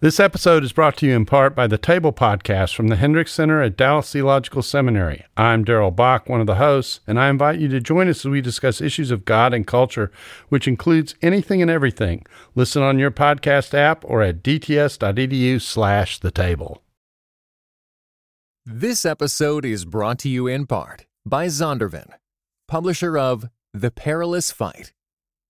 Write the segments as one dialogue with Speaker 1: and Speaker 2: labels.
Speaker 1: This episode is brought to you in part by the Table Podcast from the Hendricks Center at Dallas Theological Seminary. I'm Darrell Bock, one of the hosts, and I invite you to join us as we discuss issues of God and culture, which includes anything and everything. Listen on your podcast app or at dts.edu slash the table.
Speaker 2: This episode is brought to you in part by Zondervan, publisher of The Perilous Fight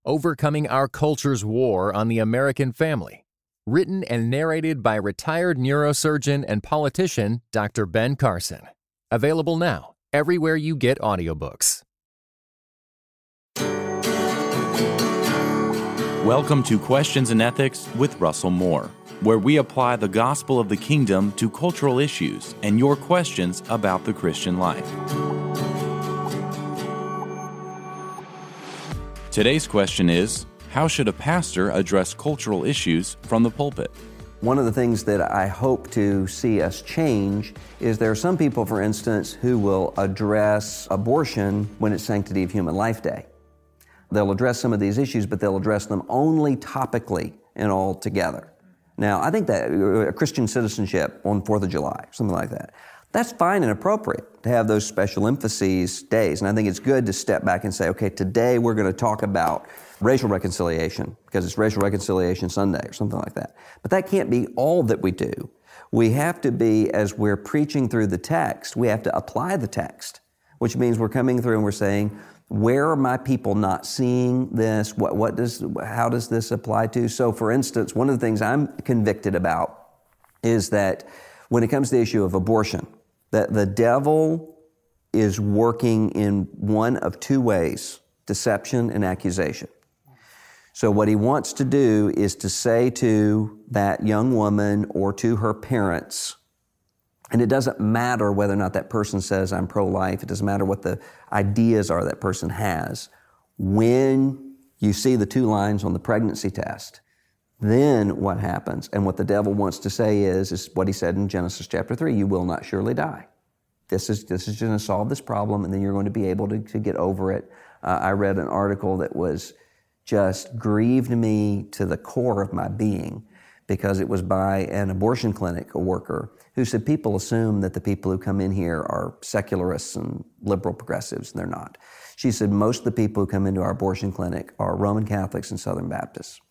Speaker 2: Overcoming Our Culture's War on the American Family written and narrated by retired neurosurgeon and politician Dr. Ben Carson. Available now everywhere you get audiobooks.
Speaker 3: Welcome to Questions and Ethics with Russell Moore, where we apply the gospel of the kingdom to cultural issues and your questions about the Christian life. Today's question is how should a pastor address cultural issues from the pulpit?
Speaker 4: One of the things that I hope to see us change is there are some people, for instance, who will address abortion when it's Sanctity of Human Life Day. They'll address some of these issues, but they'll address them only topically and all together. Now, I think that uh, Christian citizenship on 4th of July, something like that, that's fine and appropriate to have those special emphases days. And I think it's good to step back and say, okay, today we're going to talk about racial reconciliation because it's Racial Reconciliation Sunday or something like that. But that can't be all that we do. We have to be, as we're preaching through the text, we have to apply the text, which means we're coming through and we're saying, where are my people not seeing this? What, what does, how does this apply to? So, for instance, one of the things I'm convicted about is that when it comes to the issue of abortion, that the devil is working in one of two ways deception and accusation. So, what he wants to do is to say to that young woman or to her parents, and it doesn't matter whether or not that person says, I'm pro life, it doesn't matter what the ideas are that person has. When you see the two lines on the pregnancy test, then what happens? And what the devil wants to say is, is what he said in Genesis chapter 3 you will not surely die. This is, this is going to solve this problem, and then you're going to be able to, to get over it. Uh, I read an article that was just grieved me to the core of my being because it was by an abortion clinic worker who said people assume that the people who come in here are secularists and liberal progressives, and they're not. She said most of the people who come into our abortion clinic are Roman Catholics and Southern Baptists.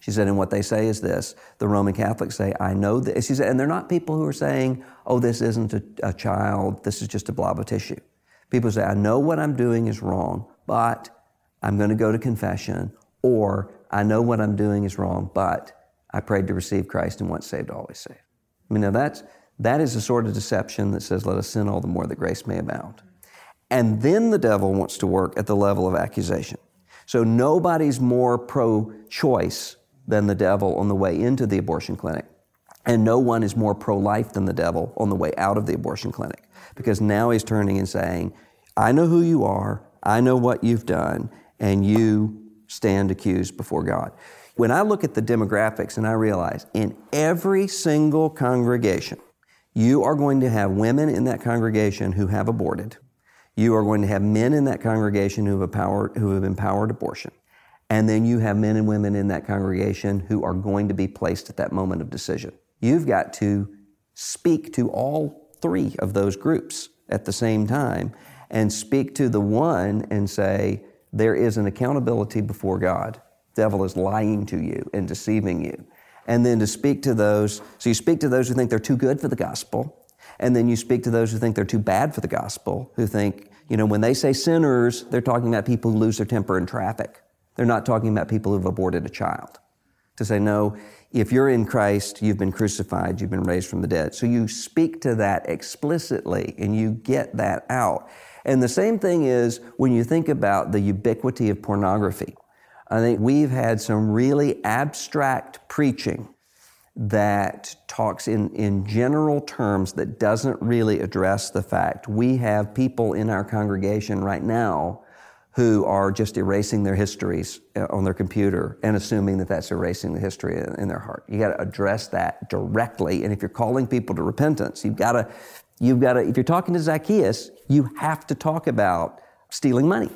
Speaker 4: She said, and what they say is this the Roman Catholics say, I know this. She said, and they're not people who are saying, oh, this isn't a, a child, this is just a blob of tissue. People say, I know what I'm doing is wrong, but I'm going to go to confession, or I know what I'm doing is wrong, but I prayed to receive Christ and once saved, always saved. I mean, now that's, that is a sort of deception that says, let us sin all the more that grace may abound. And then the devil wants to work at the level of accusation. So nobody's more pro choice than the devil on the way into the abortion clinic. And no one is more pro life than the devil on the way out of the abortion clinic. Because now he's turning and saying, I know who you are, I know what you've done, and you stand accused before God. When I look at the demographics and I realize in every single congregation, you are going to have women in that congregation who have aborted. You are going to have men in that congregation who have, empowered, who have empowered abortion. And then you have men and women in that congregation who are going to be placed at that moment of decision. You've got to speak to all three of those groups at the same time and speak to the one and say, there is an accountability before God. Devil is lying to you and deceiving you. And then to speak to those, so you speak to those who think they're too good for the gospel, and then you speak to those who think they're too bad for the gospel, who think, you know, when they say sinners, they're talking about people who lose their temper in traffic. They're not talking about people who've aborted a child. To say, no, if you're in Christ, you've been crucified, you've been raised from the dead. So you speak to that explicitly and you get that out. And the same thing is when you think about the ubiquity of pornography. I think we've had some really abstract preaching that talks in, in general terms that doesn't really address the fact we have people in our congregation right now who are just erasing their histories uh, on their computer and assuming that that's erasing the history in their heart. You got to address that directly. And if you're calling people to repentance, you've got to, you've got to, if you're talking to Zacchaeus, you have to talk about stealing money.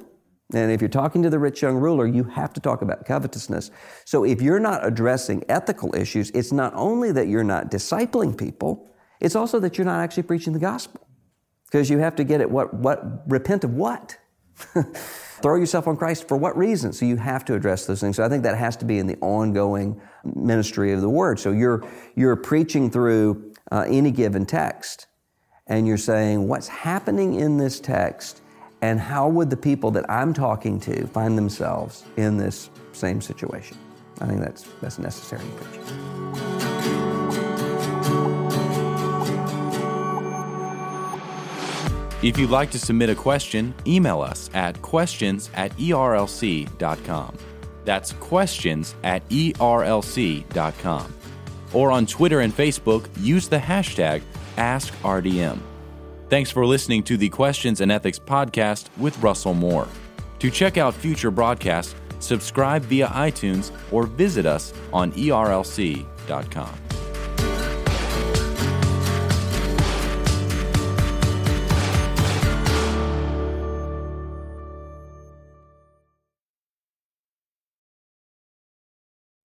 Speaker 4: And if you're talking to the rich young ruler, you have to talk about covetousness. So if you're not addressing ethical issues, it's not only that you're not discipling people, it's also that you're not actually preaching the gospel. Because you have to get at what, what, repent of what? Throw yourself on Christ for what reason? So you have to address those things. So I think that has to be in the ongoing ministry of the word. So you're, you're preaching through uh, any given text and you're saying, what's happening in this text and how would the people that I'm talking to find themselves in this same situation? I think that's, that's necessary in preaching.
Speaker 3: If you'd like to submit a question, email us at questions at erlc.com. That's questions at erlc.com. Or on Twitter and Facebook, use the hashtag AskRDM. Thanks for listening to the Questions and Ethics podcast with Russell Moore. To check out future broadcasts, subscribe via iTunes or visit us on erlc.com.